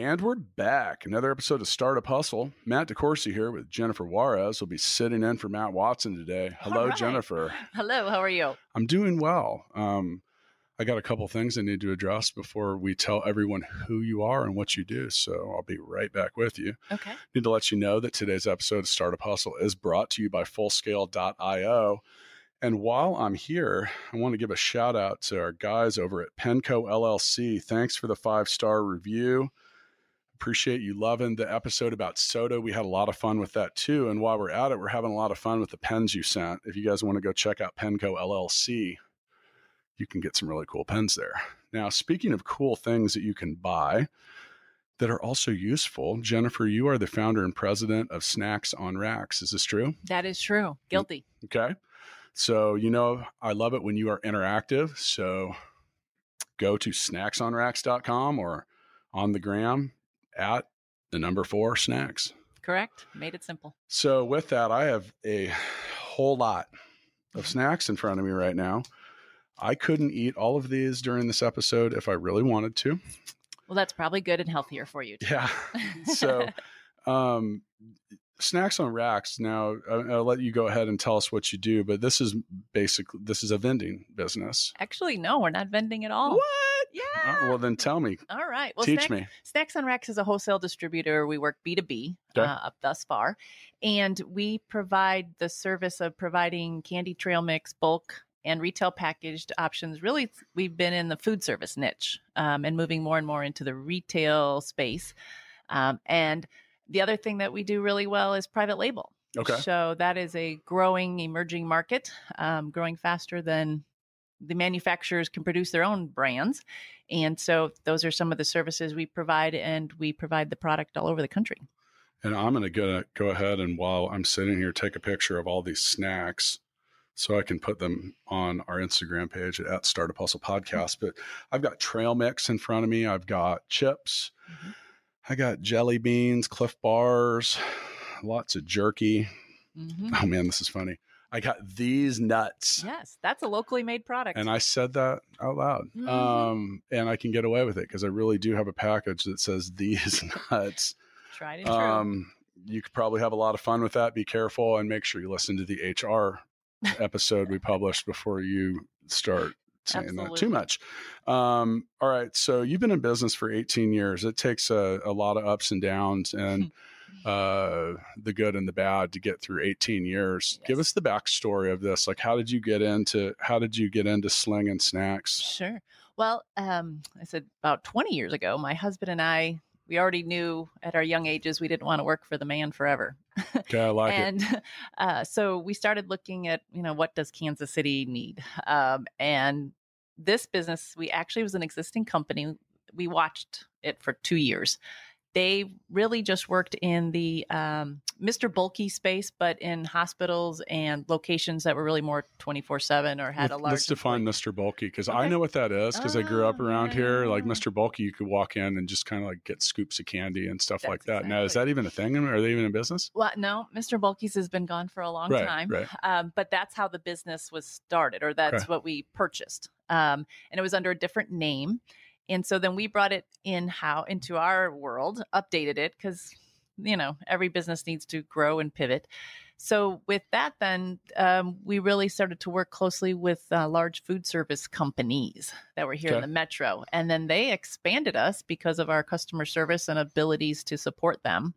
And we're back. Another episode of Startup Hustle. Matt DeCoursey here with Jennifer Juarez will be sitting in for Matt Watson today. Hello, right. Jennifer. Hello, how are you? I'm doing well. Um, I got a couple things I need to address before we tell everyone who you are and what you do. So I'll be right back with you. Okay. Need to let you know that today's episode of Startup Hustle is brought to you by Fullscale.io. And while I'm here, I want to give a shout out to our guys over at Penco LLC. Thanks for the five star review. Appreciate you loving the episode about soda. We had a lot of fun with that too. And while we're at it, we're having a lot of fun with the pens you sent. If you guys want to go check out Penco LLC, you can get some really cool pens there. Now, speaking of cool things that you can buy that are also useful, Jennifer, you are the founder and president of Snacks on Racks. Is this true? That is true. Guilty. Okay. So, you know, I love it when you are interactive. So go to snacksonracks.com or on the gram at the number four snacks. Correct. Made it simple. So, with that, I have a whole lot of snacks in front of me right now. I couldn't eat all of these during this episode if I really wanted to. Well, that's probably good and healthier for you. too. Yeah. so, um, snacks on racks. Now, I'll, I'll let you go ahead and tell us what you do, but this is basically this is a vending business. Actually, no, we're not vending at all. What? Yeah. Uh, well, then tell me. all right. Well, Teach Snack- me. Snacks on Racks is a wholesale distributor. We work B2B uh, up thus far. And we provide the service of providing candy trail mix, bulk, and retail packaged options. Really, we've been in the food service niche um, and moving more and more into the retail space. Um, and the other thing that we do really well is private label. Okay. So that is a growing, emerging market, um, growing faster than the manufacturers can produce their own brands. And so those are some of the services we provide, and we provide the product all over the country. And I'm going to go ahead and while I'm sitting here, take a picture of all these snacks so I can put them on our Instagram page at Startup Hustle Podcast. But I've got trail mix in front of me. I've got chips. Mhm. I got jelly beans, Clif bars, lots of jerky. Mhm. Oh man, this is funny. I got these nuts. Yes, that's a locally made product. And I said that out loud. Mhm. Um, and I can get away with it because I really do have a package that says these nuts. Tried and true. Um, you could probably have a lot of fun with that. Be careful and make sure you listen to the HR episode we published before you start saying that too much. Um, all right. So you've been in business for 18 years. It takes a, a lot of ups and downs and uh, the good and the bad to get through 18 years. Give us the backstory of this. Like, how did you get into, how did you get into sling and snacks? Sure. Well, um, I said about 20 years ago, my husband and I, we already knew at our young ages we didn't want to work for the man forever. Okay. I like it. and uh, so we started looking at, you know, what does Kansas City need? Um, and this business, we actually was an existing company. We watched it for two years. They really just worked in the um, Mr. Bulky space, but in hospitals and locations that were really more 24 7 or had a Let- large. Let's define employee- Mr. Bulky because I know what that is because I grew up Oh, around yeah, here. Like. Mr. Bulky, you could walk in and just kind of like get scoops of candy and stuff like that. That's Now, is that even a thing? Are they even in business? Well, no, Mr. Bulky's has been gone for a long Right, time. right. Um, but that's how the business was started, or that's Okay. what we purchased. Um, and it was under a different name. And so then we brought it in how into our world, updated it because you know every business needs to grow and pivot. So with that, then um, we really started to work closely with uh, large food service companies that were here in the metro, and then they expanded us because of our customer service and abilities to support them.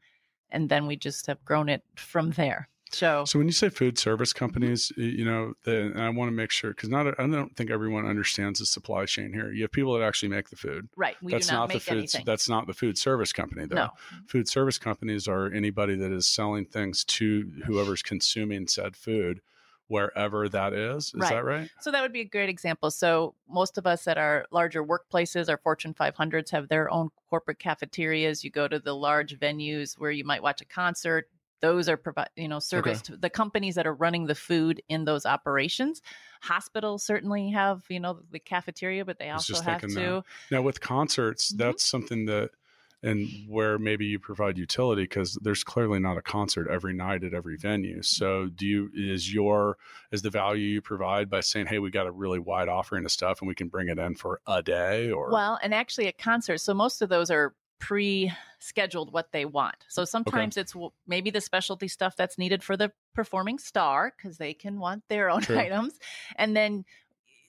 And then we just have grown it from there. So, So when you say food service companies, you know, the, and I want to make sure because not I don't think everyone understands the supply chain here. You have people that actually make the food. right, we that's do not, the make food. anything. That's not the food service company though. no, Food service companies are anybody that is selling things to whoever's consuming said food wherever that is. Is Right. that right? So that would be a great example. So most of us at our larger workplaces, our Fortune 500s have their own corporate cafeterias. You go to the large venues where you might watch a concert. Those are provide, you know, service to the companies that are running the food in those operations. Hospitals certainly have, you know, the cafeteria, but they also have to. Now with concerts, Mhm. that's something that and where maybe you provide utility because there's clearly not a concert every night at every venue. So do you is your is the value you provide by saying, hey, we got a really wide offering of stuff and we can bring it in for a day or Well, and actually at concerts, so most of those are pre-scheduled what they want. So sometimes it's w- maybe the specialty stuff that's needed for the performing star because they can want their own True. items, and then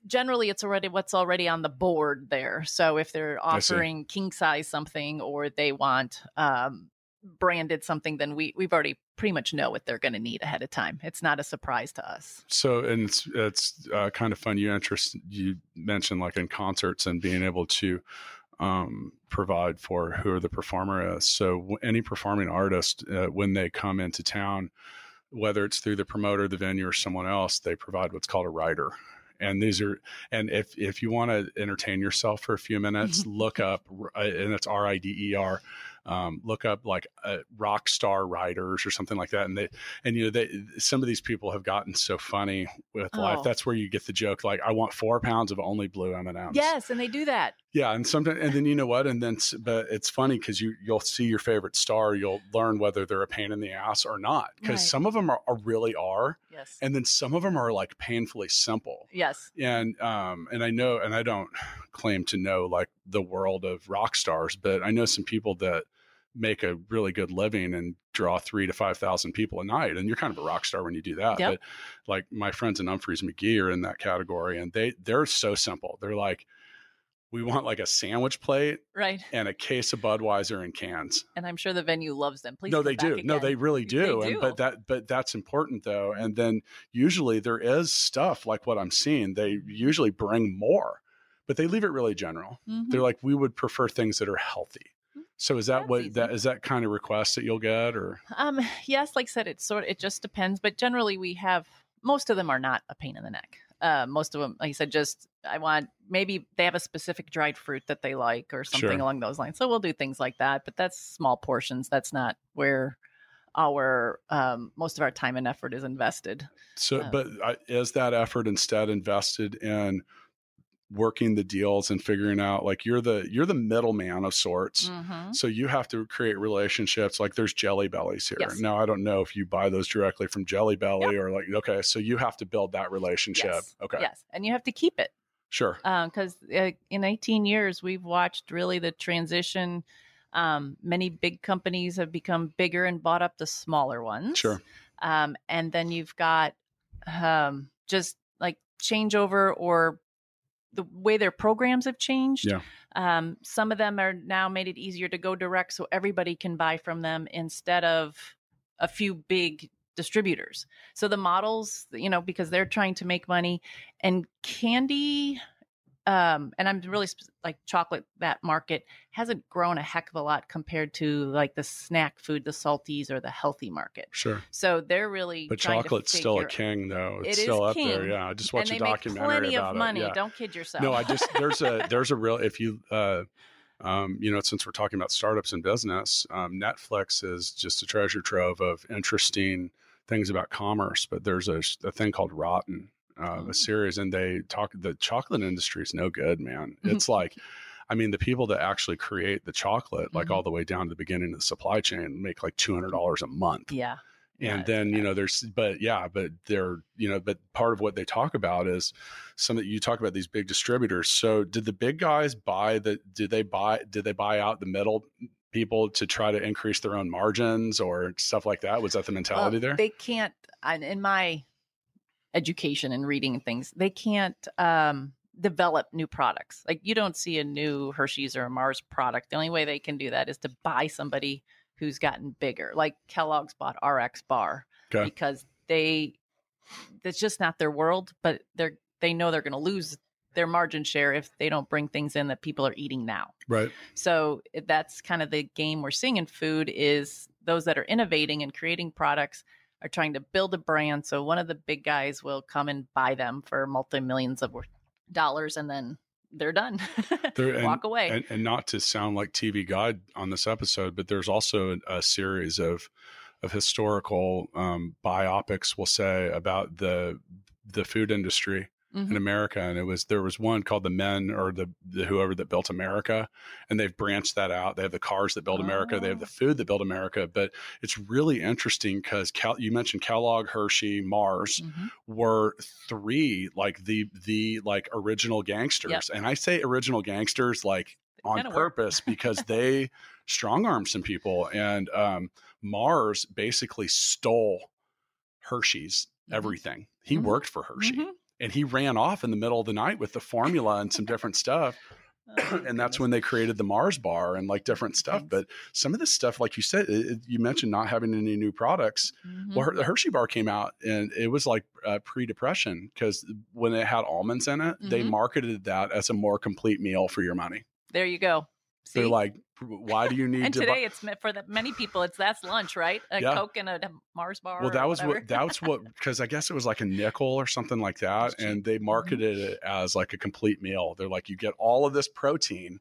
generally it's already what's already on the board there. So if they're offering king size something or they want um, branded something, then we we've already pretty much know what they're going to need ahead of time. It's not a surprise to us. So, and it's it's uh, kind of fun. You interest you mentioned like in concerts and being able to um, provide for who the performer is. So, any performing artist uh, when they come into town, whether it's through the promoter, the venue, or someone else, they provide what's called a rider. And these are, and if if you want to entertain yourself for a few minutes, look up, uh, and it's R I D E R. Um, look up like uh, rock star riders or something like that, and they and you know they some of these people have gotten so funny with life Oh. that's where you get the joke like i want four pounds of only blue m&ms Yes, and they do that. yeah and sometimes and then you know what and then but it's funny because you you'll see your favorite star you'll learn whether they're a pain in the ass or not because Right. some of them are, are really are Yes. and then some of them are like painfully simple yes. and um and i know and i don't claim to know like the world of rock stars but i know some people that make a really good living and draw three to five thousand people a night and you're kind of a rock star when you do that Yep. but like my friends in Humphreys McGee are in that category and they they're so simple they're like we want like a sandwich plate Right. and a case of Budweiser in cans And I'm sure the venue loves them. Please no they do no they really do, They and but that but that's important though and then usually there is stuff like what i'm seeing they usually bring more but they leave it really general Mhm. they're like we would prefer things that are healthy so is that That's what easy. that is that kind of request that you'll get or Um, yes, like I said, it's sort it just depends, but generally we have most of them are not a pain in the neck. Uh, most of them, like I said, just I want maybe they have a specific dried fruit that they like or something Sure. along those lines. So we'll do things like that, but that's small portions. That's not where our um, most of our time and effort is invested. so Um, but uh, is that effort instead invested in working the deals and figuring out like you're the you're the middleman of sorts Mhm. So you have to create relationships. Like there's Jelly Bellies here. Yes. Now I don't know if you buy those directly from Jelly Belly or like okay, so you have to build that relationship. Yes. Okay, Yes, and you have to keep it. sure. Um because uh, in 18 years we've watched really the transition um, many big companies have become bigger and bought up the smaller ones Sure. um, and then you've got um, just like changeover or the way their programs have changed Yeah. um, some of them are now made it easier to go direct so everybody can buy from them instead of a few big distributors so the models you know because they're trying to make money and candy um and i'm really sp- like chocolate that market hasn't grown a heck of a lot compared to like the snack food the salties or the healthy market Sure. so they're really But chocolate's still a king though. It's It is still up there. king. Yeah. I just and watched they a make documentary plenty about of it. money Yeah. don't kid yourself No, I just there's a there's a real if you uh um, you know, since we're talking about startups and business, um, Netflix is just a treasure trove of interesting things about commerce. But there's a, a thing called Rotten, uh, a series, and they talk. The chocolate industry is no good, man. It's like, I mean, the people that actually create the chocolate, like Mhm. all the way down to the beginning of the supply chain, make like two hundred dollars a month yeah Yeah, and it's then you know there's but yeah but they're you know but part of what they talk about is some that you talk about these big distributors so did the big guys buy the did they buy did they buy out the middle people to try to increase their own margins or stuff like that was that the mentality Well, there They can't, in my education and reading and things, they can't um, develop new products. Like you don't see a new Hershey's or a Mars product. The only way they can do that is to buy somebody who's gotten bigger. Like Kellogg's bought RX Bar Okay. because they, that's just not their world, but they're, they know they're going to lose their margin share if they don't bring things in that people are eating now. right So that's kind of the game we're seeing in food is those that are innovating and creating products are trying to build a brand. So one of the big guys will come and buy them for multi millions of dollars, and then they're done. And- Walk away. And, and not to sound like TV guide on this episode, but there's also a series of of historical um, biopics, we'll say, about the the food industry Mhm. in America, and it was there was one called the Men or the, the whoever that built America, and they've branched that out. They have the cars that build America, they have the Oh. food that build America. But it's really interesting because Cal- you mentioned Kellogg, Hershey, Mars Mhm. were three like the the like original gangsters, and I say original gangsters like on purpose because they strong armed some people, and um, Mars basically stole Hershey's Mhm. everything. He Mhm. worked for Hershey Mhm. And he ran off in the middle of the night with the formula and some different stuff Oh, and that's when they created the mars bar and like different stuff Thanks. but some of this stuff like you said it, you mentioned not having any new products Mhm. well Her- the hershey bar came out and it was like uh, pre-depression because when it had almonds in it they Mhm. marketed that as a more complete meal for your money there you go. See? they're like why do you need and to buy- today it's for the many people. It's that's lunch, right? A Yeah. Coke and a Mars bar. well that was whatever. what that's what because i guess it was like a nickel or something like that and they marketed it as like a complete meal they're like you get all of this protein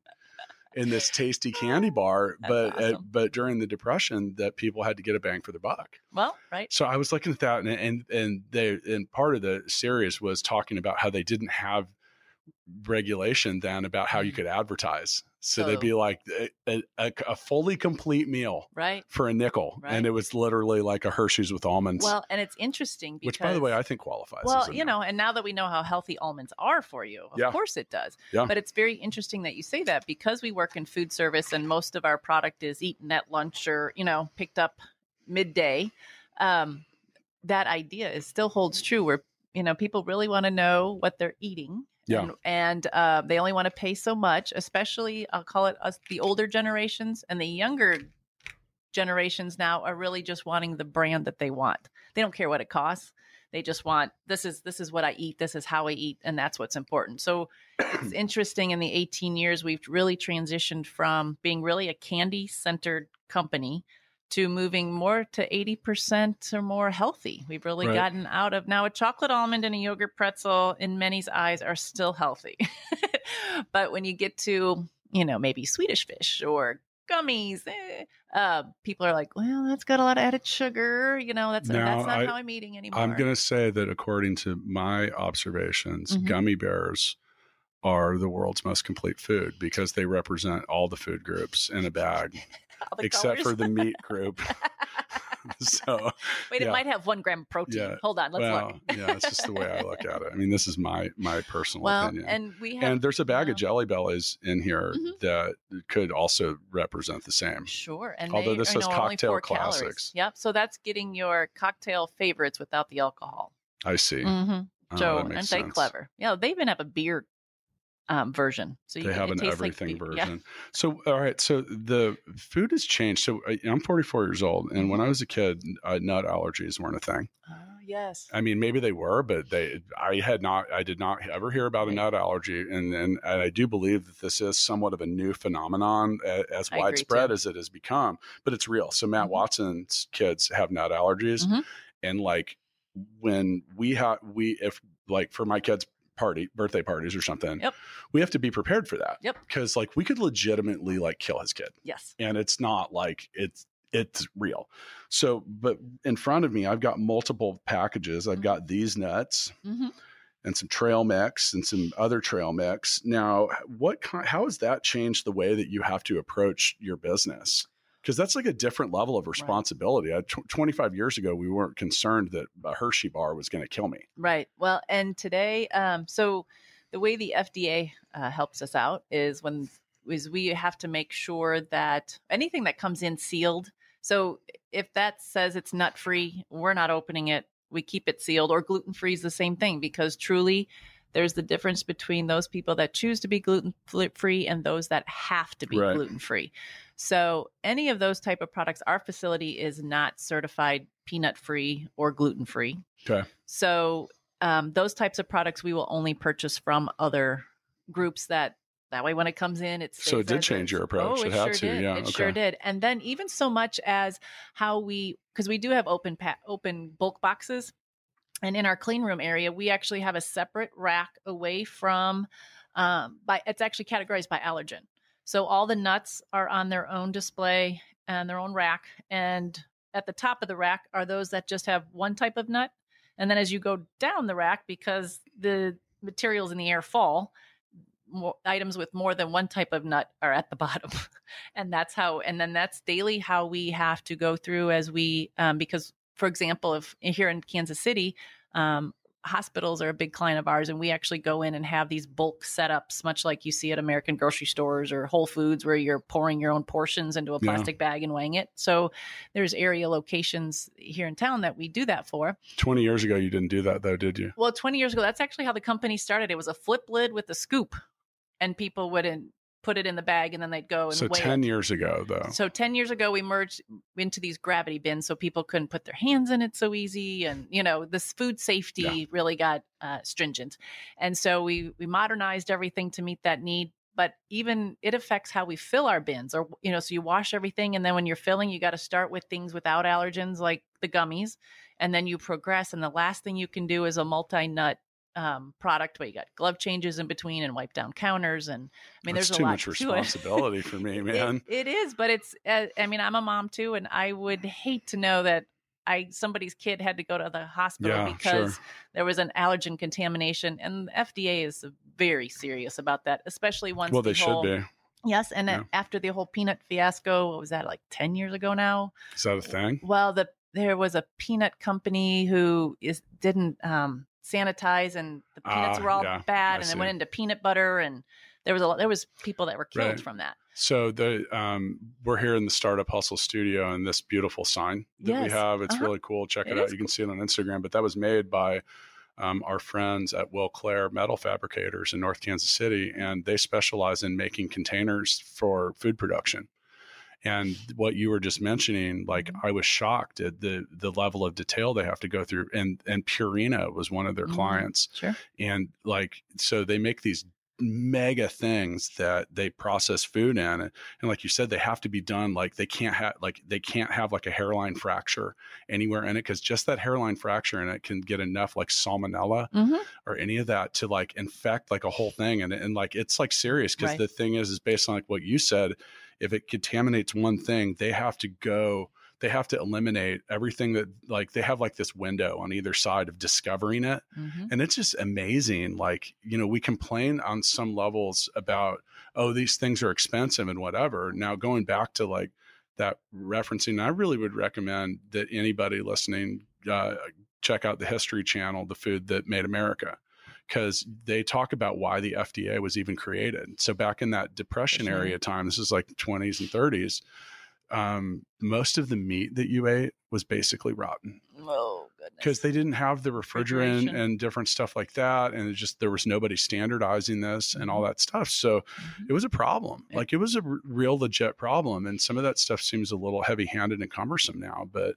in this tasty candy bar That's but uh, but during the depression that people had to get a bang for their buck well, right. so i was looking at that and and, and they and part of the series was talking about how they didn't have regulation then about how you Mhm. could advertise so, they'd be like a, a, a fully complete meal Right. for a nickel Right. and it was literally like a hershey's with almonds Well, and it's interesting because which by the way i think qualifies well, you know, and now that we know how healthy almonds are for you, of Yeah. course it does. Yeah. But it's very interesting that you say that because we work in food service and most of our product is eaten at lunch or, you know, picked up midday. Um, that idea is still holds true where, you know, people really want to know what they're eating. Yeah. And, and uh, they only want to pay so much, especially I'll call it us, the older generations and the younger generations now are really just wanting the brand that they want. They don't care what it costs. They just want this is this is what I eat, this is how I eat, and that's what's important. So it's interesting in the 18 years we've really transitioned from being really a candy centered company to moving more to 80% or more healthy. We've really Right. gotten out of now a chocolate almond and a yogurt pretzel in many's eyes are still healthy. but when you get to, you know, maybe Swedish fish or gummies, eh, uh, people are like, well, that's got a lot of added sugar. You know, that's, Now, that's not I- how I'm eating anymore. i'm going to say that according to my observations Mhm. gummy bears are the world's most complete food because they represent all the food groups in a bag Except for the meat group so Wait, yeah. it might have one gram of protein. Yeah. Hold on, let's well look. yeah it's just the way i look at it i mean this is my my personal Well, opinion and we have and there's a bag yeah. of jelly bellies in here Mhm. that could also represent the same Sure, and Although they this says only cocktail four calories. classics. Yep. So that's getting your cocktail favorites without the alcohol. i see Mm-hmm. Oh, So that aren't they sense. clever? Yeah, they even have a beer um, version. So you they have an tastes like everything beer. Yeah. version. So, all right. So the food has changed. So I- I'm 44 years old, and Mm-hmm. when I was a kid, uh, nut allergies weren't a thing. Oh, yes. I mean, maybe they were, but they, I had not, I did not ever hear about a Right. nut allergy, and and, and I do believe that this is somewhat of a new phenomenon, a- as widespread as it has become. But it's real. So Matt Mhm. Watson's kids have nut allergies, Mhm. and like when we have we if like for my kids party birthday parties or something Yep. we have to be prepared for that Yep. because like we could legitimately like kill his kid Yes. and it's not like it's it's real so but in front of me i've got multiple packages i've Mhm. got these nuts hmm and some trail mix and some other trail mix now what kind how has that changed the way that you have to approach your business because that's like a different level of responsibility. I, tw- 25 years ago, we weren't concerned that a Hershey bar was going to kill me. Right. Well, and today, um, so the way the FDA uh, helps us out is when is we have to make sure that anything that comes in sealed. So if that says it's nut free, we're not opening it. We keep it sealed. Or gluten free is the same thing because truly, there's the difference between those people that choose to be gluten free and those that have to be Right. gluten free. So any of those type of products, our facility is not certified peanut free or gluten free. Okay. So um, those types of products we will only purchase from other groups that That way, when it comes in, it's So it did change your approach. Oh, It it, had sure to. did. Yeah, it okay. sure did. And then even so much as how we, because we do have open pa- open bulk boxes, and in our clean room area, we actually have a separate rack away from. Um, by it's actually categorized by allergen. So all the nuts are on their own display and their own rack, and at the top of the rack are those that just have one type of nut. And then as you go down the rack, because the materials in the air fall, more, items with more than one type of nut are at the bottom. and that's how, and then that's daily how we have to go through as we, um, because for example, if here in Kansas City, um, hospitals are a big client of ours and we actually go in and have these bulk setups much like you see at american grocery stores or whole foods where you're pouring your own portions into a Yeah. plastic bag and weighing it so there's area locations here in town that we do that for 20 years ago, you didn't do that though, did you? well 20 years ago that's actually how the company started it was a flip lid with a scoop and people wouldn't put it in the bag and then they'd go and So weigh 10 it. years ago, though. So 10 years ago, we merged into these gravity bins so people couldn't put their hands in it so easy. And, you know, this food safety Yeah. really got uh, stringent. And so we, we modernized everything to meet that need. But even it affects how we fill our bins, or, you know, so you wash everything. And then when you're filling, you got to start with things without allergens like the gummies. And then you progress. And the last thing you can do is a multi nut um, product but you got glove changes in between and wipe down counters. And I mean, That's there's too a lot much to it. responsibility for me, It- man. it is, but it's. Uh, I mean, I'm a mom too, and I would hate to know that I somebody's kid had to go to the hospital Yeah, because sure. there was an allergen contamination, and the FDA is very serious about that, especially once. well, the they should whole, be. Yes, and Yeah. after the whole peanut fiasco, what was that like ten years ago now? Is that a thing? Well, the there was a peanut company who is didn't um, sanitize, and the peanuts Ah, were all yeah, bad, I and see. then went into peanut butter, and there was a lot, there was people that were killed Right. from that. So the um, we're here in the Startup Hustle studio, and this beautiful sign that we have. It's Uh-huh. really cool. Check it, It out. You can see it on Instagram. But that was made by um, our friends at Will Claire Metal Fabricators in North Kansas City, and they specialize in making containers for food production. And what you were just mentioning, like Mm-hmm. I was shocked at the the level of detail they have to go through. And and Purina was one of their Mhm. clients, Sure. and like so they make these mega things that they process food in and, and like you said they have to be done like they can't have like they can't have like a hairline fracture anywhere in it because just that hairline fracture in it can get enough like salmonella hmm or any of that to like infect like a whole thing and, and like it's like serious because Right. the thing is is based on like what you said if it contaminates one thing they have to go they have to eliminate everything that like they have like this window on either side of discovering it. Hmm and it's just amazing like you know we complain on some levels about oh these things are expensive and whatever. Now going back to like that referencing i really would recommend that anybody listening uh, check out the history channel the food that made america because they talk about why the fda was even created so back in that depression Sure. area time this is like 20s and 30s um, most of the meat that you ate was basically rotten Oh goodness. because they didn't have the refrigerant and different stuff like that and it just there was nobody standardizing this and all that stuff so Mhm. it was a problem Yeah. like it was a r- real legit problem and some of that stuff seems a little heavy handed and cumbersome now but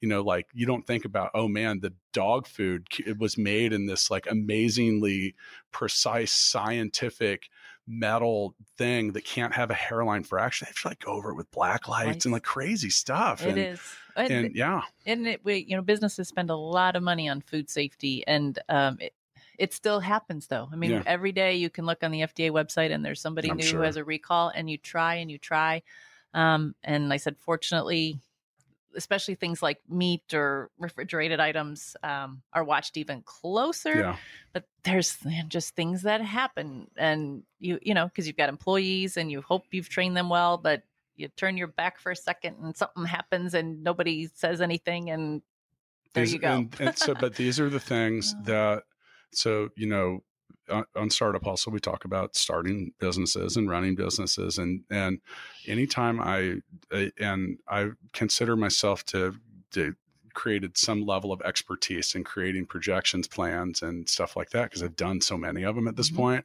you know like you don't think about oh man the dog food it was made in this like amazingly precise scientific metal thing that can't have a hairline fracture they have to like go over it with black lights Lights. and like crazy stuff It and, is. And, and yeah and it, we, you know, businesses spend a lot of money on food safety, and um, it, it still happens though. I mean, Yeah. every day you can look on the FDA website, and there's somebody I'm new sure. who has a recall, and you try and you try. Um, and I said, fortunately, especially things like meat or refrigerated items um, are watched even closer. yeah But there's just things that happen, and you you know because you've got employees, and you hope you've trained them well, but you turn your back for a second, and something happens, and nobody says anything, and there These- you go. And, and so, but these are the things Oh. that, so, you know, on, on Startup Hustle, we talk about starting businesses and running businesses. And, and anytime I, I- and I consider myself to, to created some level of expertise in creating projections plans and stuff like that because I've done so many of them at this Mhm. point.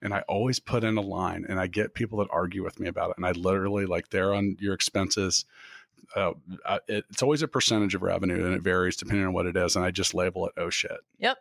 And I always put in a line and I get people that argue with me about it. And I literally like they're on your expenses. Uh, I- it's always a percentage of revenue and it varies depending on what it is. And I just label it, oh shit. Yep.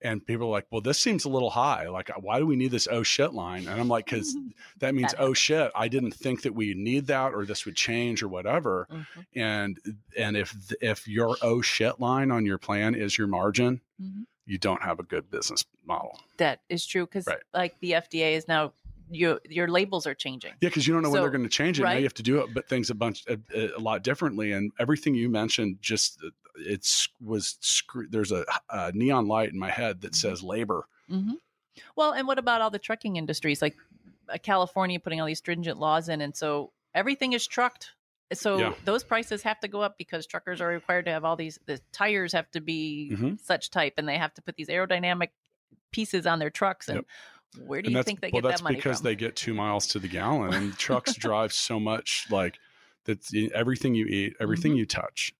And people are like, well, this seems a little high. Like, why do we need this oh shit line? And I'm like, because that means, That oh shit, I didn't think that we need that or this would change or whatever. Mhm. And and if if your oh shit line on your plan is your margin, Mhm. you don't have a good business model. That is true because, Right. like, the FDA is now your your labels are changing. Yeah, because you don't know when they're going to change it. Now you have to do it, but things a bunch a, a lot differently. And everything you mentioned, just uh, it's was there's a, a neon light in my head that Mm-hmm. says labor. hmm Well, and what about all the trucking industries, like uh, California putting all these stringent laws in, and so everything is trucked. So Yeah. those prices have to go up because truckers are required to have all these. The tires have to be Mhm. such type, and they have to put these aerodynamic pieces on their trucks. And Yep. where do and you think they well, get that money because from? they get two miles to the gallon, and trucks drive so much. Like that's everything you eat, everything you touch,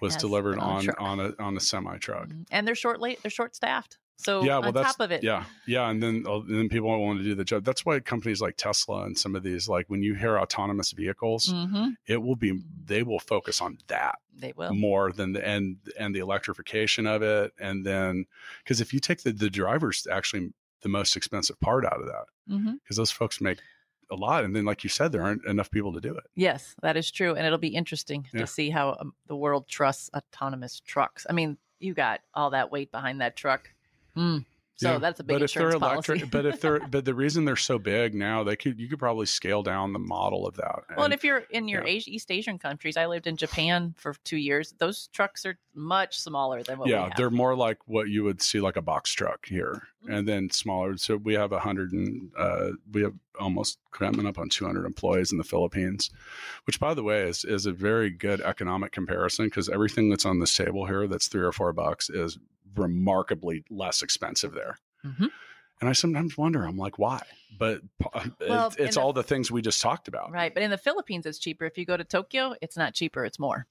was Mm-hmm. Yes, delivered on a on a on a semi truck. Mhm. and they're short late. They're short staffed. So yeah, well, on that's top of it, yeah, yeah, and then and then people won't want to do the job. That's why companies like Tesla and some of these, like when you hear autonomous vehicles, hmm it will be they will focus on that they will. more than the and and the electrification of it, and then because if you take the the driver's actually the most expensive part out of that because those folks make a lot, and then like you said, there aren't enough people to do it. Yes, that is true, and it'll be interesting Yeah. to see how um, the world trusts autonomous trucks. I mean, you got all that weight behind that truck, mm. So Yeah, that's a big but if they're electric, policy. but if they're but the reason they're so big now, they could you could probably scale down the model of that. well, and if you're in your yeah. East Asian countries, I lived in Japan for two years. Those trucks are much smaller than what we yeah, they're more like what you would see like a box truck here, Mhm. and then smaller. So we have a hundred and uh, we have almost coming up on two hundred employees in the Philippines, which by the way is is a very good economic comparison because everything that's on this table here that's three or four bucks is remarkably less expensive there. Mhm. And I sometimes wonder, I'm like, why? But uh, Well, it's, it's the- all the things we just talked about. right. But in the Philippines, it's cheaper. If you go to Tokyo, it's not cheaper; it's more.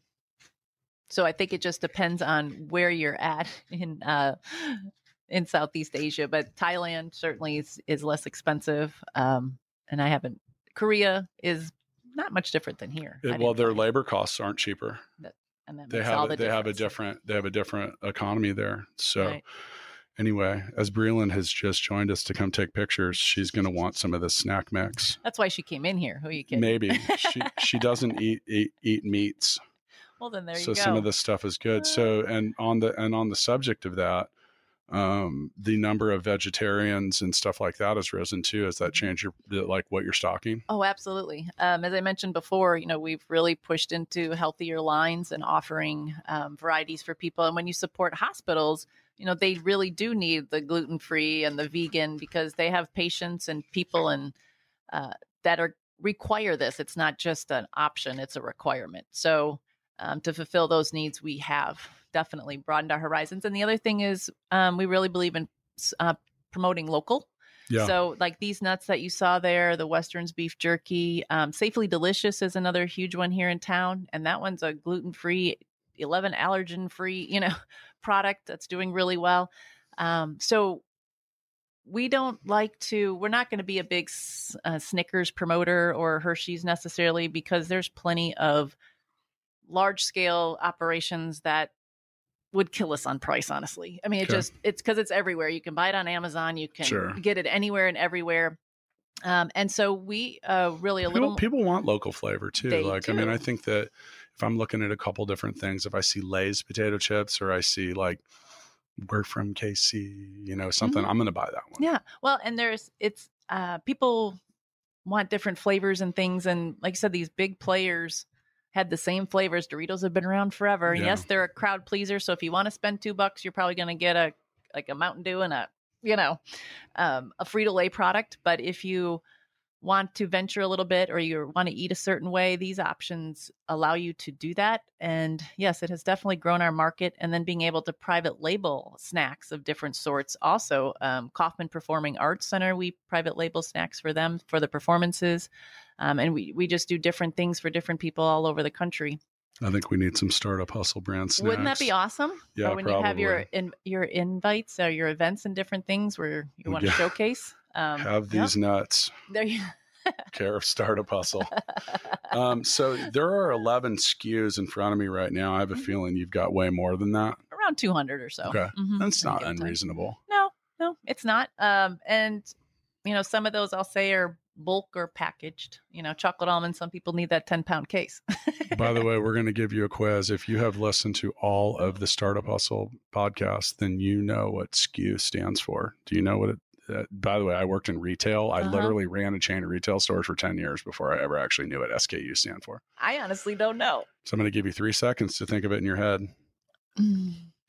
So I think it just depends on where you're at in uh, in Southeast Asia. But Thailand certainly is, is less expensive, um, and I haven't. Korea is not much different than here. It- well, their labor costs aren't cheaper. And that They have the a, they have a different they have a different economy there. So Right. anyway, as Breland has just joined us to come take pictures, she's going to want some of this snack mix. That's why she came in here. Who are you kidding? Maybe she she doesn't eat eat, eat meats, Well, then there so you go. So some of this stuff is good. So ah. and on the and on the subject of that, um, the number of vegetarians and stuff like that has risen too. Has that changed your like what you're stocking? Oh, absolutely. Um, as I mentioned before, you know, we've really pushed into healthier lines and offering um, varieties for people. And when you support hospitals, you know, they really do need the gluten free and the vegan because they have patients and people and uh, that are require this. It's not just an option; it's a requirement. So, um, to fulfill those needs, we have definitely broadened our horizons. And the other thing is, um, we really believe in uh, promoting local. Yeah. So, like these nuts that you saw there, the Westerns beef jerky, um, Safely Delicious is another huge one here in town, and that one's a gluten free, eleven allergen free, you know, product that's doing really well. Um, so we don't like to. We're not going to be a big uh, Snickers promoter or Hershey's necessarily because there's plenty of large scale operations that would kill us on price honestly i mean it Okay. just it's because it's everywhere you can buy it on amazon you can Sure. get it anywhere and everywhere um, and so we uh, really a people, little people want local flavor too. Like, I mean. I think that if I'm looking at a couple different things, if I see Lay's potato chips or I see like we're from KC, you know, something, I'm going to buy that one. Mm-hmm. yeah well and there's it's uh, people want different flavors and things and like i said these big players had the same flavors doritos have been around forever. And Yeah. yes they're a crowd pleaser. So if you want to spend two bucks you're probably going to get a like a mountain dew and a you know um, a frito-lay product. But if you want to venture a little bit or you want to eat a certain way these options allow you to do that. And yes it has definitely grown our market. And then being able to private label snacks of different sorts also um, Kauffman performing arts center we private label snacks for them for the performances um, and we, we just do different things for different people all over the country I think we need some startup hustle brand snacks. wouldn't that be awesome Yeah, or when you have your in, your invites or your events and different things where you want to Yeah. showcase um, Have yeah, these nuts. there you Care of Startup Hustle. um, so there are 11 SKUs in front of me right now. I have a Mhm. feeling you've got way more than that. around 200 or so. Okay. Mhm, That's not given time. unreasonable. No, no, it's not. Um, and you know, some of those I'll say are bulk or packaged. You know, chocolate almonds. Some people need that 10 pound case. By the way, we're going to give you a quiz. If you have listened to all of the Startup Hustle podcast, then you know what SKU stands for. Do you know what it? Uh, by the way, I worked in retail. I Uh-huh. literally ran a chain of retail stores for ten years before I ever actually knew what SKU stand for. I honestly don't know. So I'm going to give you three seconds to think of it in your head.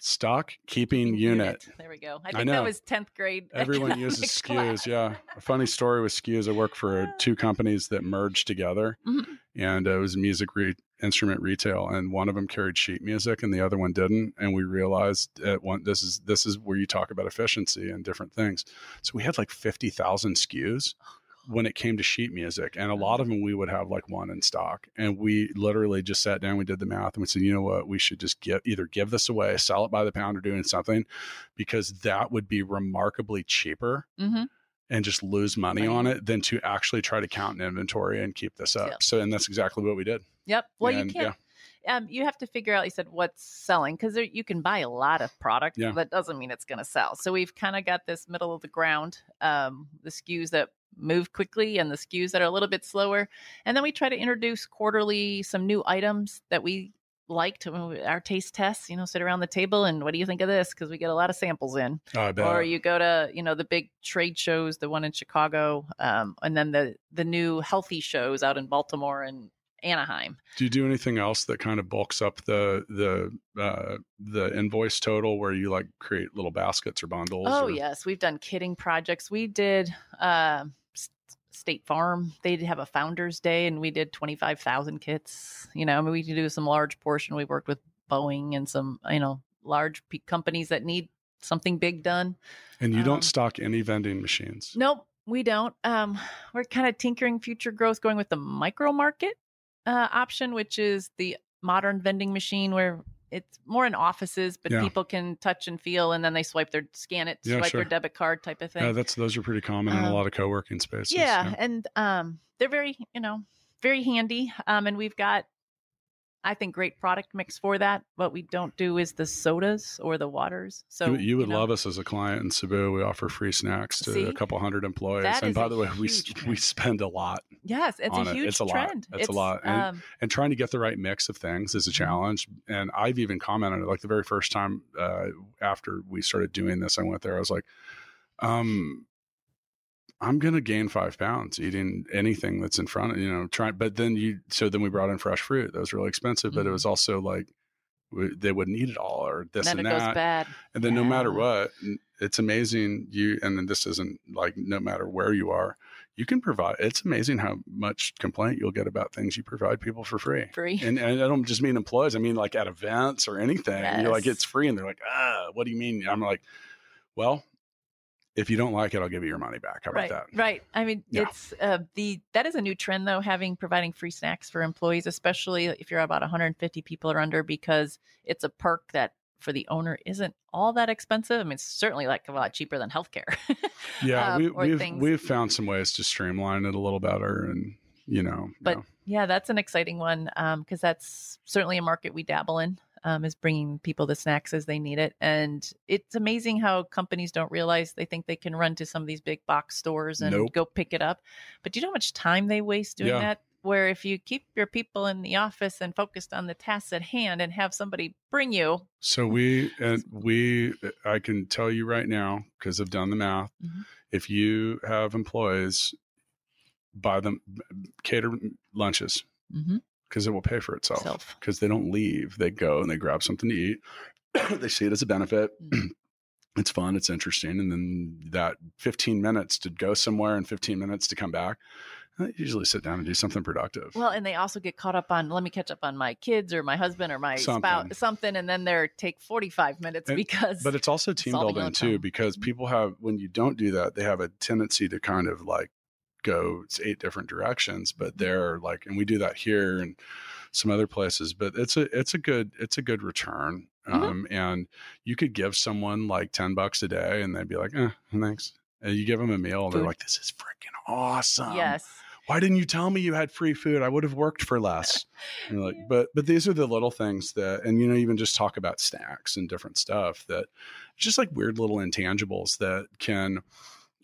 Stock keeping unit. There we go. I I think know. that was 10th grade. Everyone uses SKUs. Yeah. A funny story with SKUs. I worked for two companies that merged together, Mhm. and uh, it was music re- instrument retail, and one of them carried sheet music, and the other one didn't. And we realized at one this is this is where you talk about efficiency and different things. So we had like fifty thousand SKUs when it came to sheet music, and a lot of them we would have like one in stock. And we literally just sat down, we did the math, and we said, you know what, we should just get either give this away, sell it by the pound, or doing something, because that would be remarkably cheaper Mhm. and just lose money Money. on it than to actually try to count an inventory and keep this up. Yep. So, and that's exactly what we did. Yep. Well, And, you can't. Um, you have to figure out. You said what's selling because you can buy a lot of product. Yeah. That doesn't mean it's going to sell. So we've kind of got this middle of the ground. Um, the SKUs that move quickly and the SKUs that are a little bit slower, and then we try to introduce quarterly some new items that we like to our taste tests. You know, sit around the table and what do you think of this? Because we get a lot of samples in. Oh, or you go to you know the big trade shows the one in chicago um, and then the the new healthy shows out in baltimore and anaheim do you do anything else that kind of bulks up the the uh, the invoice total where you like create little baskets or bundles? oh or- yes we've done kitting projects we did uh, state farm they did have a founders day and we did 25000 kits you know i mean we do some large portion we worked with boeing and some you know large p- companies that need something big done And you um, don't stock any vending machines. Nope, we don't. Um, we're kind of tinkering future growth, going with the micro market uh, option, which is the modern vending machine where it's more in offices, but Yeah. people can touch and feel, and then they swipe their scan it, Yeah, swipe sure. their debit card type of thing. Yeah, that's those are pretty common in a Um, lot of co-working spaces. yeah, and um, they're very, you know, very handy. Um, and we've got, I think, great product mix for that. What we don't do is the sodas or the waters. So you, you would know, love us as a client in Cebu. We offer free snacks to See? a couple hundred employees. That and by the way, we huge we spend a lot. Yes, it's a it. huge It's a lot. trend. It's a lot. And- um, and trying to get the right mix of things is a Mm-hmm. challenge. And I've even commented like the very first time uh, after we started doing this, I went there. I was like, um, I'm gonna gain five pounds eating anything that's in front of you know. Trying, but then you so then we brought in fresh fruit. That was really expensive, but it Mhm. was also like we, they wouldn't eat it all or this then and it that. goes bad. And then no matter what, it's amazing you and then this isn't like no matter where you are, you can provide it's amazing how much complaint you'll get about things you provide people for free. Free. And, and I don't just mean employees, I mean like at events or anything. You're like, it's free. And they're like, ah, what do you mean? I'm like, well, if you don't like it, I'll give you your money back. How about right, that? right. I mean, Yeah. it's uh, the that is a new trend though, having providing free snacks for employees, especially if you're about 150 people or under, because it's a perk that for the owner isn't all that expensive. I mean, it's certainly like a lot cheaper than healthcare. Yeah, um, we, we've things. we've found some ways to streamline it a little better, and you know, But- yeah. Yeah, that's an exciting one because that's certainly a market we dabble in. Um, is bringing people the snacks as they need it, and it's amazing how companies don't realize they think they can run to some of these big box stores and Nope. go pick it up. But do you know how much time they waste doing Yeah. that? Where if you keep your people in the office and focused on the tasks at hand and have somebody bring you, So we and we I can tell you right now because I've done the math. Mhm. If you have employees, buy them cater lunches Mhm. Because it will pay for itself. Because they don't leave, they go and they grab something to eat. they see it as a benefit. Mm. it's fun, it's interesting, and then that 15 minutes to go somewhere and 15 minutes to come back. I usually sit down and do something productive. well, and they also get caught up on let me catch up on my kids or my husband or my Something. spouse, something, and then they're take forty five minutes And- because but it's also team building too because Mhm. people have when you don't do that they have a tendency to kind of like go eight different directions but Mm-hmm. they're like and we do that here and some other places but it's a it's a good it's a good return Mhm. um and you could give someone like 10 bucks a day and they'd be like eh, thanks and you give them a meal and they're like this is freaking awesome yes. why didn't you tell me you had free food? I would have worked for less. And like, but but these are the little things that, and you know, even just talk about snacks and different stuff that just like weird little intangibles that can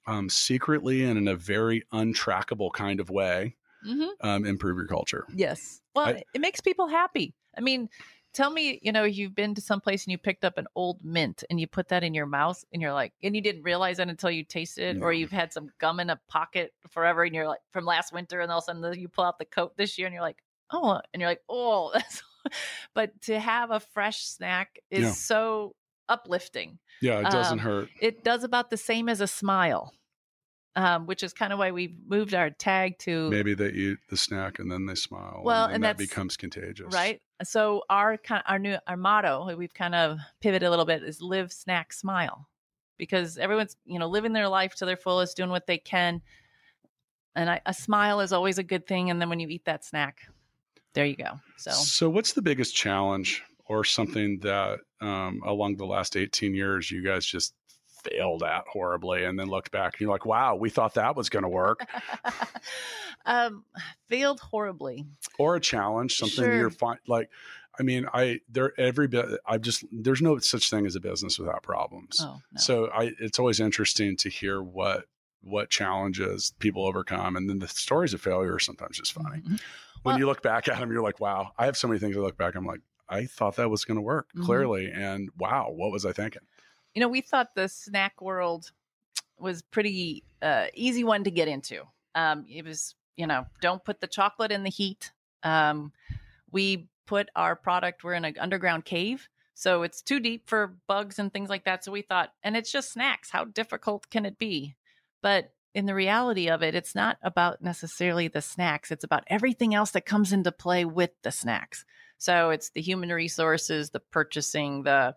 um, secretly and in a very untrackable kind of way hmm um, improve your culture. Yes. Well, I- it makes people happy. I mean, tell me, you know, you've been to some place and you picked up an old mint and you put that in your mouth and you're like, and you didn't realize it until you tasted it, or you've had some gum in a pocket forever and you're like from last winter and all of a sudden you pull out the coat this year and you're like, oh, and you're like, oh, that's. but to have a fresh snack is Yeah. so uplifting. Yeah, it doesn't Um, hurt. It does about the same as a smile. Um, which is kind of why we moved our tag to Maybe they eat the snack and then they smile. Well, and, and that becomes contagious. right so our kind our new our motto we've kind of pivoted a little bit is live snack smile because everyone's you know living their life to their fullest doing what they can and I, a smile is always a good thing and then when you eat that snack there you go so So, what's the biggest challenge or something that um, along the last 18 years you guys just failed at horribly and then looked back and you're like, wow, we thought that was going to work? um failed horribly or a challenge, something Sure. you're fine. Like, I mean, I, there, every bit, I've just, there's no such thing as a business without problems. oh no. So, I, it's always interesting to hear what, what challenges people overcome. And then the stories of failure are sometimes just funny. Mhm. when Well- you look back at them, you're like, wow, I have so many things I look back. I'm like, I thought that was going to work Mhm. clearly. And wow, what was I thinking? you know we thought the snack world was pretty uh, easy one to get into um, it was you know don't put the chocolate in the heat um, we put our product we're in an underground cave so it's too deep for bugs and things like that so we thought and it's just snacks how difficult can it be but in the reality of it it's not about necessarily the snacks it's about everything else that comes into play with the snacks so it's the human resources the purchasing the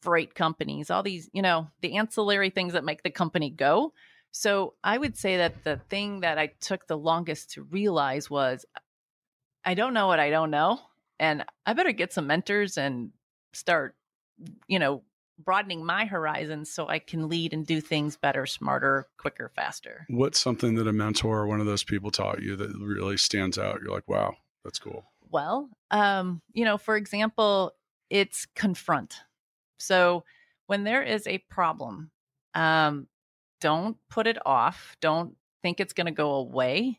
freight companies, all these, you know, the ancillary things that make the company go. So I would say that the thing that I took the longest to realize was I don't know what I don't know. And I better get some mentors and start, you know, broadening my horizons so I can lead and do things better, smarter, quicker, faster. What's something that a mentor or one of those people taught you that really stands out? You're like, wow, that's cool. Well, um, you know, for example, it's confront. So when there is a problem, um, don't put it off. Don't think it's going to go away.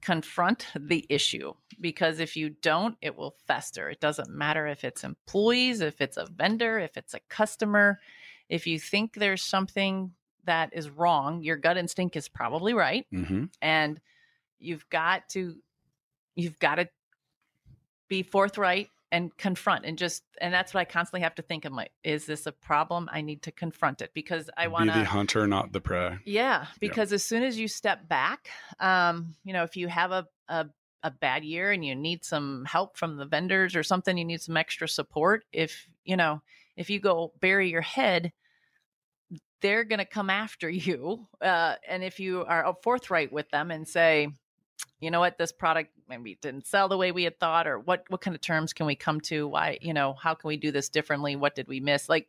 Confront the issue because if you don't, it will fester. It doesn't matter if it's employees, if it's a vendor, if it's a customer. If you think there's something that is wrong, your gut instinct is probably right Mm-hmm. and you've got to you've got to be forthright and confront and just and that's what i constantly have to think. I'm like is this a problem? I need to confront it because i want to Be the hunter, not the prey. yeah because as soon as you step back um you know if you have a, a a bad year and you need some help from the vendors or something you need some extra support if you know if you go bury your head they're going to come after you uh, and if you are forthright with them and say you know what this product maybe didn't sell the way we had thought or what what kind of terms can we come to why you know how can we do this differently what did we miss like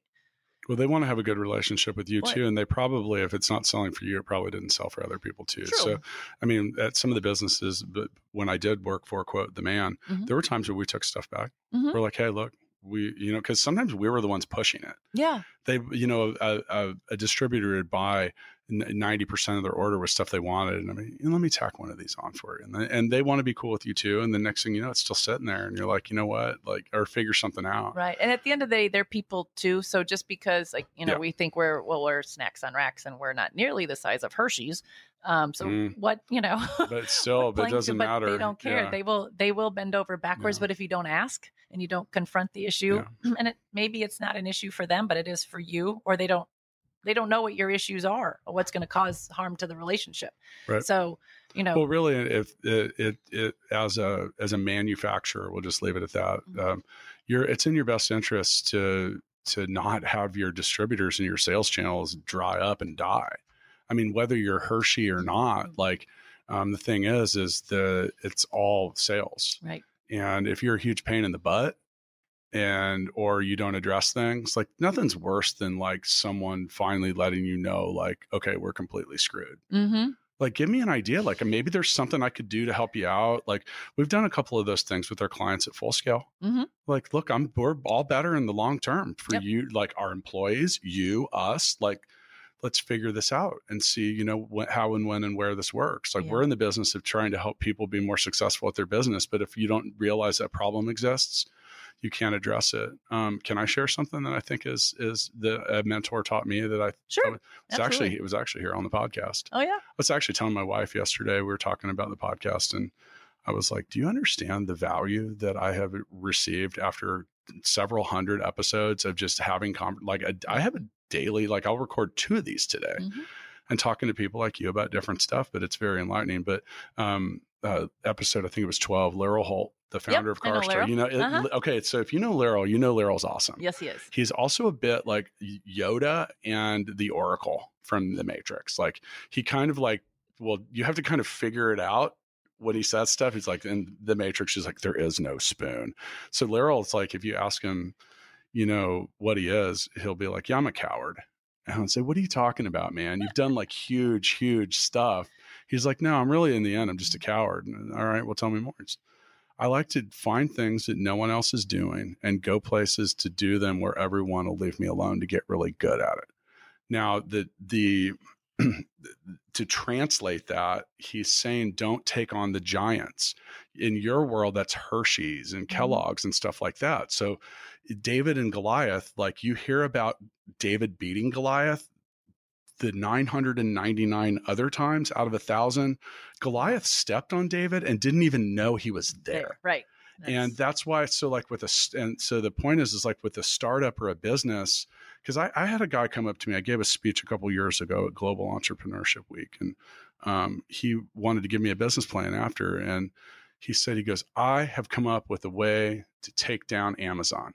Well, they want to have a good relationship with you Well, too. And they probably, if it's not selling for you, it probably didn't sell for other people too. True. So, I mean, at some of the businesses, but when I did work for quote the man, Mhm. there were times where we took stuff back. Mhm. We're like, hey, look, we, you know, because sometimes we were the ones pushing it. yeah They, you know, a, a, a distributor would buy ninety percent of their order was stuff they wanted, and I mean, let me tack one of these on for you, and, they- and they want to be cool with you too. And the next thing you know, it's still sitting there, and you're like, you know what, like, or figure something out. Right. And at the end of the day, they're people too. So just because like, you know, Yeah. we think we're well, we're snacks on racks and we're not nearly the size of Hershey's. Um, so Mm. what, you know, But still, but it doesn't but matter. They don't care. Yeah. They will they will bend over backwards. Yeah. But if you don't ask and you don't confront the issue, and it maybe it's not an issue for them, but it is for you, or they don't they don't know what your issues are or what's going to cause harm to the relationship. Right. So, you know, Well, really, if it, it, it as a as a manufacturer, we'll just leave it at that. Mhm. Um, you're it's in your best interest to to not have your distributors and your sales channels dry up and die. I mean, whether you're Hershey or not, Mhm. like um, the thing is, is the it's all sales, right. and if you're a huge pain in the butt and or you don't address things like nothing's worse than like someone finally letting you know like okay we're completely screwed Mm-hmm. like give me an idea like maybe there's something i could do to help you out like we've done a couple of those things with our clients at full scale Mhm. like look i'm we're all better in the long term for Yep. you like our employees you us like let's figure this out and see you know wh- how and when and where this works like Yeah. we're in the business of trying to help people be more successful at their business but if you don't realize that problem exists you can't address it um, can i share something that i think is is the a mentor taught me that i Sure. it's absolutely. actually it was actually here on the podcast Oh yeah. I was actually telling my wife yesterday, we were talking about the podcast, and I was like, Do you understand the value that I have received after several hundred episodes of just having, com- like, a, I have a daily, like, I'll record two of these today Mhm. and talking to people like you about different stuff, but it's very enlightening. But, um, uh, episode, I think it was 12, Laryl Holt, the founder of I know Carstar. You know, it- Uh-huh. okay, so if you know Laryl, you know Laryl's awesome. Yes, he is. He's also a bit like Yoda and the Oracle from the Matrix. Like he kind of like, well, you have to kind of figure it out when he says stuff. He's like, in the Matrix, he's like, there is no spoon. So Laryl, it's like if you ask him, you know, what he is, he'll be like, yeah, I'm a coward. And I would say, what are you talking about, man? You've done like huge, huge stuff. He's like, no, I'm really in the end, I'm just a coward. And, All right, well, tell me more. It's- I like to find things that no one else is doing and go places to do them where everyone will leave me alone to get really good at it. Now, the the to translate that, he's saying don't take on the giants. In your world, that's Hershey's and mm-hmm. Kellogg's and stuff like that. So David and Goliath, like you hear about David beating Goliath, the 999 other times out of a thousand, Goliath stepped on David and didn't even know he was there Right. and that's why so like with a and so the point is is like with a startup or a business because I, I had a guy come up to me i gave a speech a couple years ago at global entrepreneurship week and um, he wanted to give me a business plan after and he said he goes i have come up with a way to take down amazon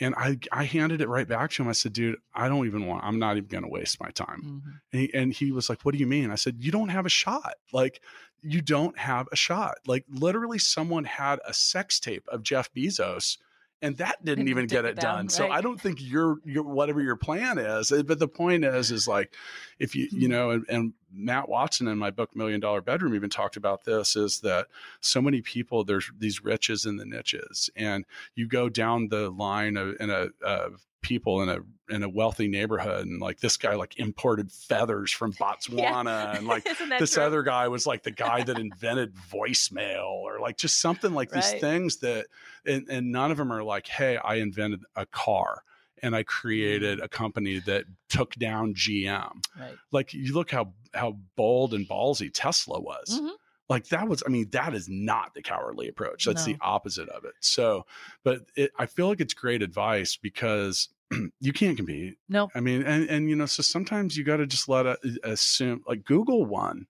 and I, I handed it right back to him. I said, dude, I don't even want, I'm not even going to waste my time. Mhm. And he, and he was like, What do you mean? I said, You don't have a shot. Like, you don't have a shot. Like, literally, someone had a sex tape of Jeff Bezos. And that didn't And even get it done. So right. I don't think your your whatever your plan is. uh, But the point is, is like if you you Mhm. know, and, and Matt Watson in my book Million Dollar Bedroom even talked about this. Is that so many people? There's these riches in the niches, and you go down the line of in a of people in a in a wealthy neighborhood, and like this guy like imported feathers from Botswana, and like this true? other guy was like the guy that invented voicemail or like just something like these things that and, and none of them are like hey i invented a car and i created a company that took down gm Right. like you look how how bold and ballsy tesla was Mhm. like that was i mean that is not the cowardly approach that's the opposite of it so but it, i feel like it's great advice because you can't compete No. I mean, and and you know, so sometimes you got to just let it assume. Like Google won.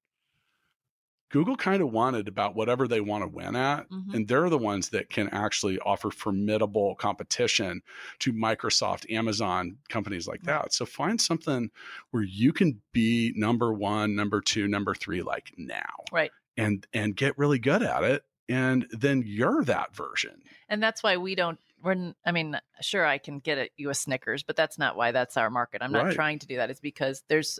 Google kind of wanted about whatever they want to win at, Mhm. and they're the ones that can actually offer formidable competition to Microsoft, Amazon, companies like Right. that. So find something where you can be number one, number two, number three, like now, Right. and and get really good at it, and then you're that version. And that's why we don't. We're. I mean, sure, I can get at you a Snickers, but that's not why that's our market. I'm not Right. trying to do that. It's because there's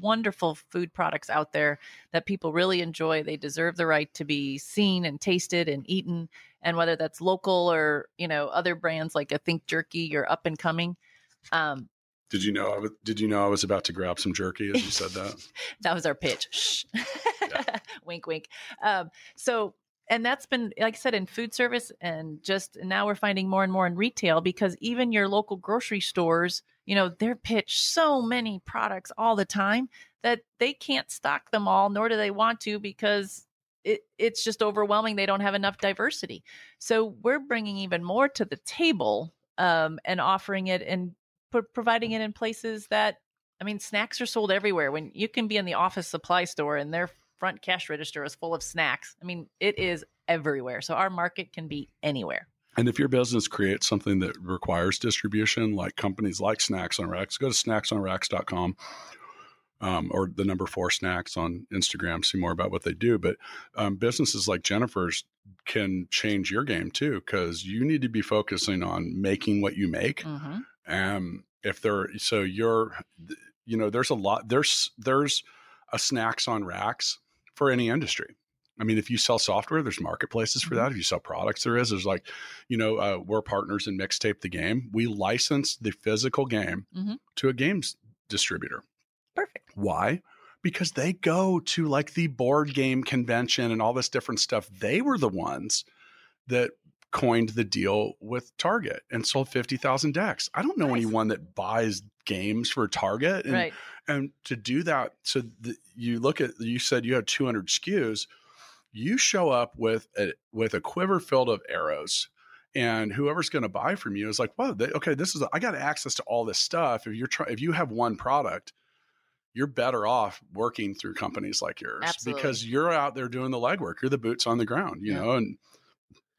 wonderful food products out there that people really enjoy. They deserve the right to be seen and tasted and eaten. And whether that's local or you know other brands like a Think Jerky or Up and Coming, um, Did you know? I was, did you know I was about to grab some jerky as you said that? that was our pitch. Shh. wink, wink. Um, so, and that's been, like I said, in food service and just now we're finding more and more in retail because even your local grocery stores, you know, they're pitched so many products all the time that they can't stock them all, nor do they want to because it, it's just overwhelming. They don't have enough diversity. So we're bringing even more to the table um, and offering it and pro- providing it in places that I mean, snacks are sold everywhere. When you can be in the office supply store and their front cash register is full of snacks. I mean, it is everywhere. So our market can be anywhere. And if your business creates something that requires distribution, like companies like Snacks on Racks, go to snacksonracks.com um, or the number four snacks on Instagram, see more about what they do. But um, businesses like Jennifer's can change your game too, because you need to be focusing on making what you make. Mm-hmm. Um, if there, so you're, you know, there's a lot, there's, there's a snacks on racks for any industry. I mean, if you sell software, there's marketplaces for Mhm. that. If you sell products, there is. There's like, you know, uh, we're partners in Mixtape the Game. We license the physical game Mhm. to a games distributor. Perfect. Why? Because they go to like the board game convention and all this different stuff. They were the ones that coined the deal with Target and sold 50,000 decks. I don't know Nice. anyone that buys games for Target. And, right. and to do that, so the, you look at, you said you had 200 SKUs. You show up with a, with a quiver filled of arrows. And whoever's going to buy from you is like, wow, they, okay, this is, I got access to all this stuff. If you're trying, if you have one product, you're better off working through companies like yours Absolutely. because you're out there doing the legwork. You're the boots on the ground, you Yeah. know, and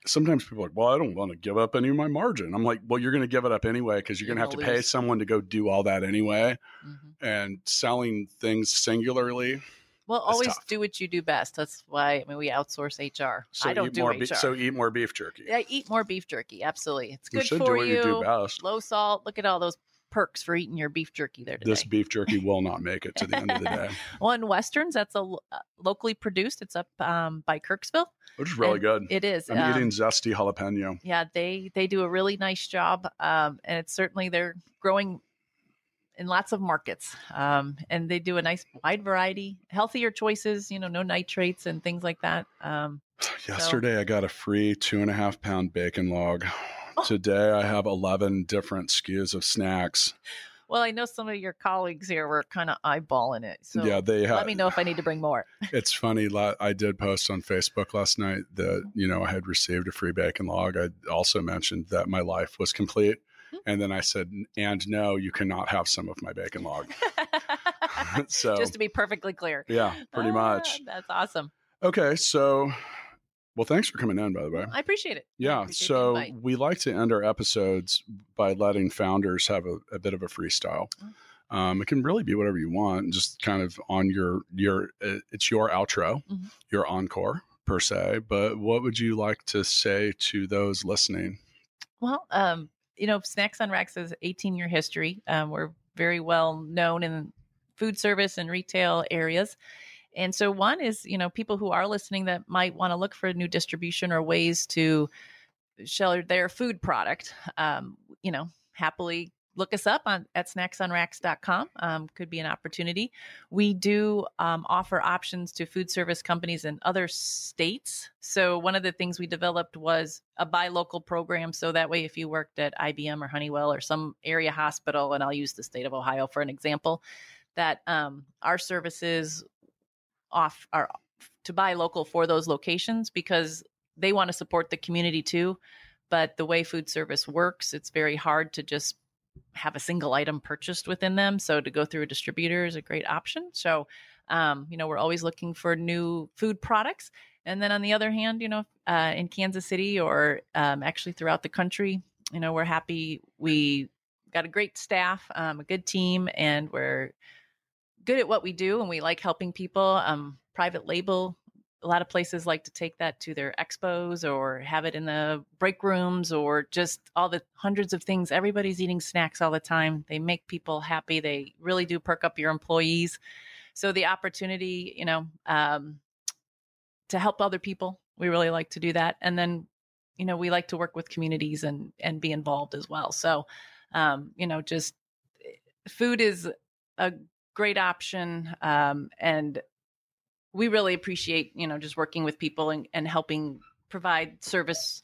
sometimes people are like, well, I don't want to give up any of my margin. I'm like, well, you're going to give it up anyway because you're You're going to have to pay lose. someone to go do all that anyway. Mhm. And selling things singularly. Well, always tough. do what you do best. That's why I mean we outsource HR. So I don't eat do more HR. be- so eat more beef jerky. yeah, eat more beef jerky. Absolutely, it's you good should for do what you. you do best. Low salt. Look at all those perks for eating your beef jerky there today. This beef jerky will not make it to the end of the day, One Westerns. That's a uh, locally produced. It's up um, by Kirksville. which is really good. It is. I'm um, eating zesty jalapeno. yeah, they they do a really nice job, um, and it's certainly they're growing in lots of markets, um, and they do a nice wide variety, healthier choices. You know, no nitrates and things like that. Um, Yesterday, I got a free two and a half pound bacon log. Today, I have 11 different SKUs of snacks. well, I know some of your colleagues here were kind of eyeballing it, so yeah, they have. let me know if I need to bring more. It's funny. I did post on Facebook last night that you know I had received a free bacon log. I also mentioned that my life was complete, Hmm. and then I said, "And no, you cannot have some of my bacon log." so Just to be perfectly clear, yeah, pretty Ah, much. That's awesome. Okay, so well, thanks for coming in, by the way. I appreciate it. Yeah, appreciate so we like to end our episodes by letting founders have a, a bit of a freestyle. Oh. Um, it can really be whatever you want, just kind of on your your. uh, It's your outro, Mhm. your encore per se. But what would you like to say to those listening? Well, um, you know, Snacks on Racks has 18 year history. Um, we're very well known in food service and retail areas. And so, one is, you know, people who are listening that might want to look for a new distribution or ways to sell their food product. Um, you know, happily look us up on at snacksonracks.com. Um, could be an opportunity. We do um, offer options to food service companies in other states. So one of the things we developed was a buy local program. So that way, if you worked at IBM or Honeywell or some area hospital, and I'll use the state of Ohio for an example, that um, our services off are to buy local for those locations because they want to support the community too. But the way food service works, it's very hard to just have a single item purchased within them. So to go through a distributor is a great option. So, um, you know, we're always looking for new food products. And then on the other hand, you know, uh, in Kansas City or um, actually throughout the country, you know, we're happy. We got a great staff, um, a good team, and we're good at what we do. And we like helping people. Um, private label a lot of places like to take that to their expos or have it in the break rooms or just all the hundreds of things. Everybody's eating snacks all the time. They make people happy. They really do perk up your employees. So the opportunity, you know, um, to help other people, we really like to do that. And then, you know, we like to work with communities and and be involved as well. So, um, you know, just food is a great option, um, and we really appreciate you know just working with people and, and helping provide service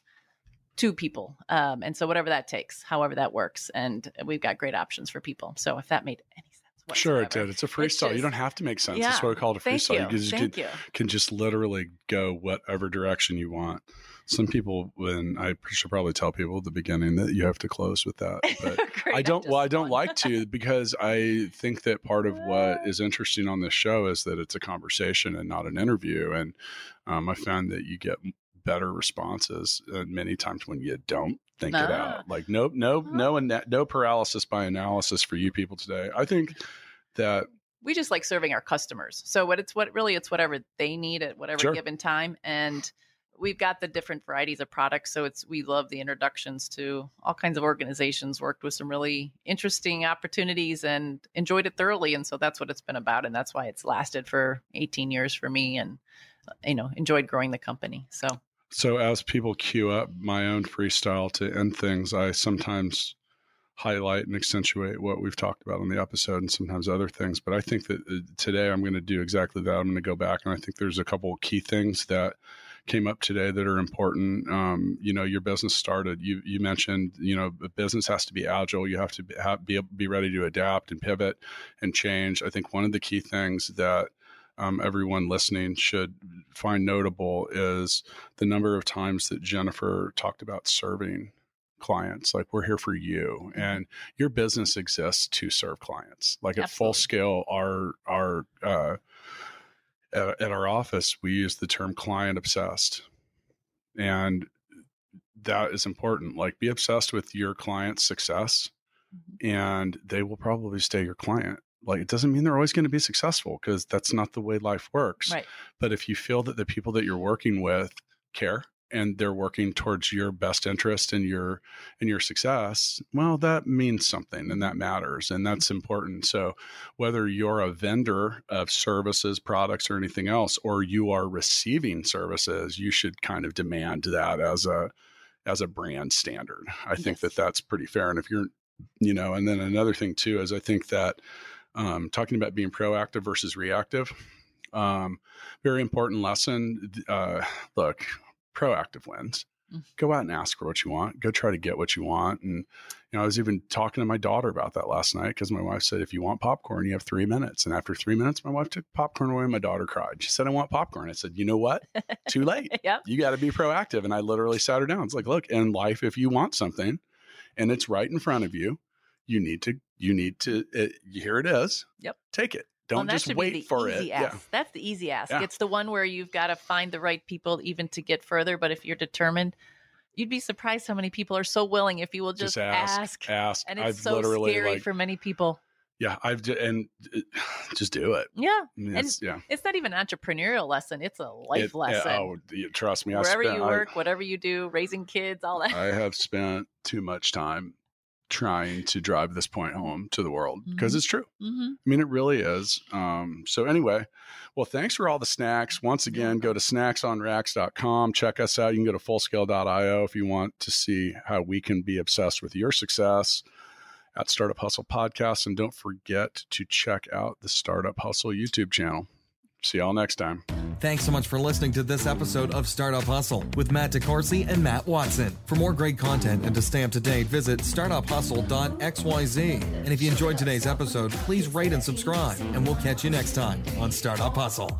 to people um, and so whatever that takes however that works and we've got great options for people so if that made any sense Sure, it did. It's a freestyle. you just- don't have to make sense. Yeah, That's why we call it a thank freestyle. you can, just thank can, you can just literally go whatever direction you want. Some people, when I should probably tell people at the beginning that you have to close with that, but Great, I don't. Well, I don't like to because I think that part of what is interesting on this show is that it's a conversation and not an interview. And um, I found that you get better responses uh, many times when you don't think it Ah. out. Like no, no, no, ana- no paralysis by analysis for you people today. I think that we just like serving our customers. So what it's what really it's whatever they need at whatever Sure. given time, and we've got the different varieties of products. So it's we love the introductions to all kinds of organizations. Worked with some really interesting opportunities and enjoyed it thoroughly. And so that's what it's been about, and that's why it's lasted for 18 years for me. And you know, enjoyed growing the company. So So as people queue up my own freestyle to end things, I sometimes highlight and accentuate what we've talked about on the episode and sometimes other things. But I think that uh, today I'm going to do exactly that. I'm going to go back and I think there's a couple of key things that came up today that are important. Um, you know, your business started. You you mentioned you know the business has to be agile. You have to be, have, be be ready to adapt and pivot and change. I think one of the key things that um, everyone listening should find notable is the number of times that Jennifer talked about serving clients like we're here for you and your business exists to serve clients like at full scale our our uh at, at our office we use the term client obsessed. And that is important like be obsessed with your client's success mm-hmm. and they will probably stay your client. Like it doesn't mean they're always going to be successful because that's not the way life works. Right, but if you feel that the people that you're working with care and they're working towards your best interest and your and your success well that means something and that matters and that's important. So whether you're a vendor of services products or anything else or you are receiving services you should kind of demand that as a as a brand standard. I think that that's pretty fair and if you're you know and then another thing too is i think that um, talking about being proactive versus reactive um, very important lesson uh, look proactive wins Mm. go out and ask for what you want go try to get what you want and you know i was even talking to my daughter about that last night because my wife said if you want popcorn you have three minutes and after three minutes my wife took popcorn away and my daughter cried she said i want popcorn i said you know what too late yep, you got to be proactive. And I literally sat her down. It's like, look, in life, if you want something and it's right in front of you, you need to, you need to, it, here it is. Yep. Take it. Well, Don't that just wait the for easy it. Ask. That's the easy ask. Yeah. It's the one where you've got to find the right people even to get further. But if you're determined, you'd be surprised how many people are so willing if you will just, Just ask, ask. ask. And it's I've so literally scary like, for many people. yeah, I've, d- and uh, just do it. Yeah. I mean, it's- yeah. It's not even an entrepreneurial lesson. It's a life It- lesson. oh, trust me. I Wherever spent, you I- work, whatever you do, raising kids, all that. I have spent too much time trying to drive this point home to the world because Mhm. it's true. hmm I mean, it really is. Um, so anyway, well, thanks for all the snacks. Once again, go to snacksonracks.com. Check us out. You can go to fullscale.io if you want to see how we can be obsessed with your success at Startup Hustle Podcast. And don't forget to check out the Startup Hustle YouTube channel. See y'all next time. Thanks so much for listening to this episode of Startup Hustle with Matt DeCoursey and Matt Watson. For more great content and to stay up to date, visit startuphustle.xyz. And if you enjoyed today's episode, please rate and subscribe, and we'll catch you next time on Startup Hustle.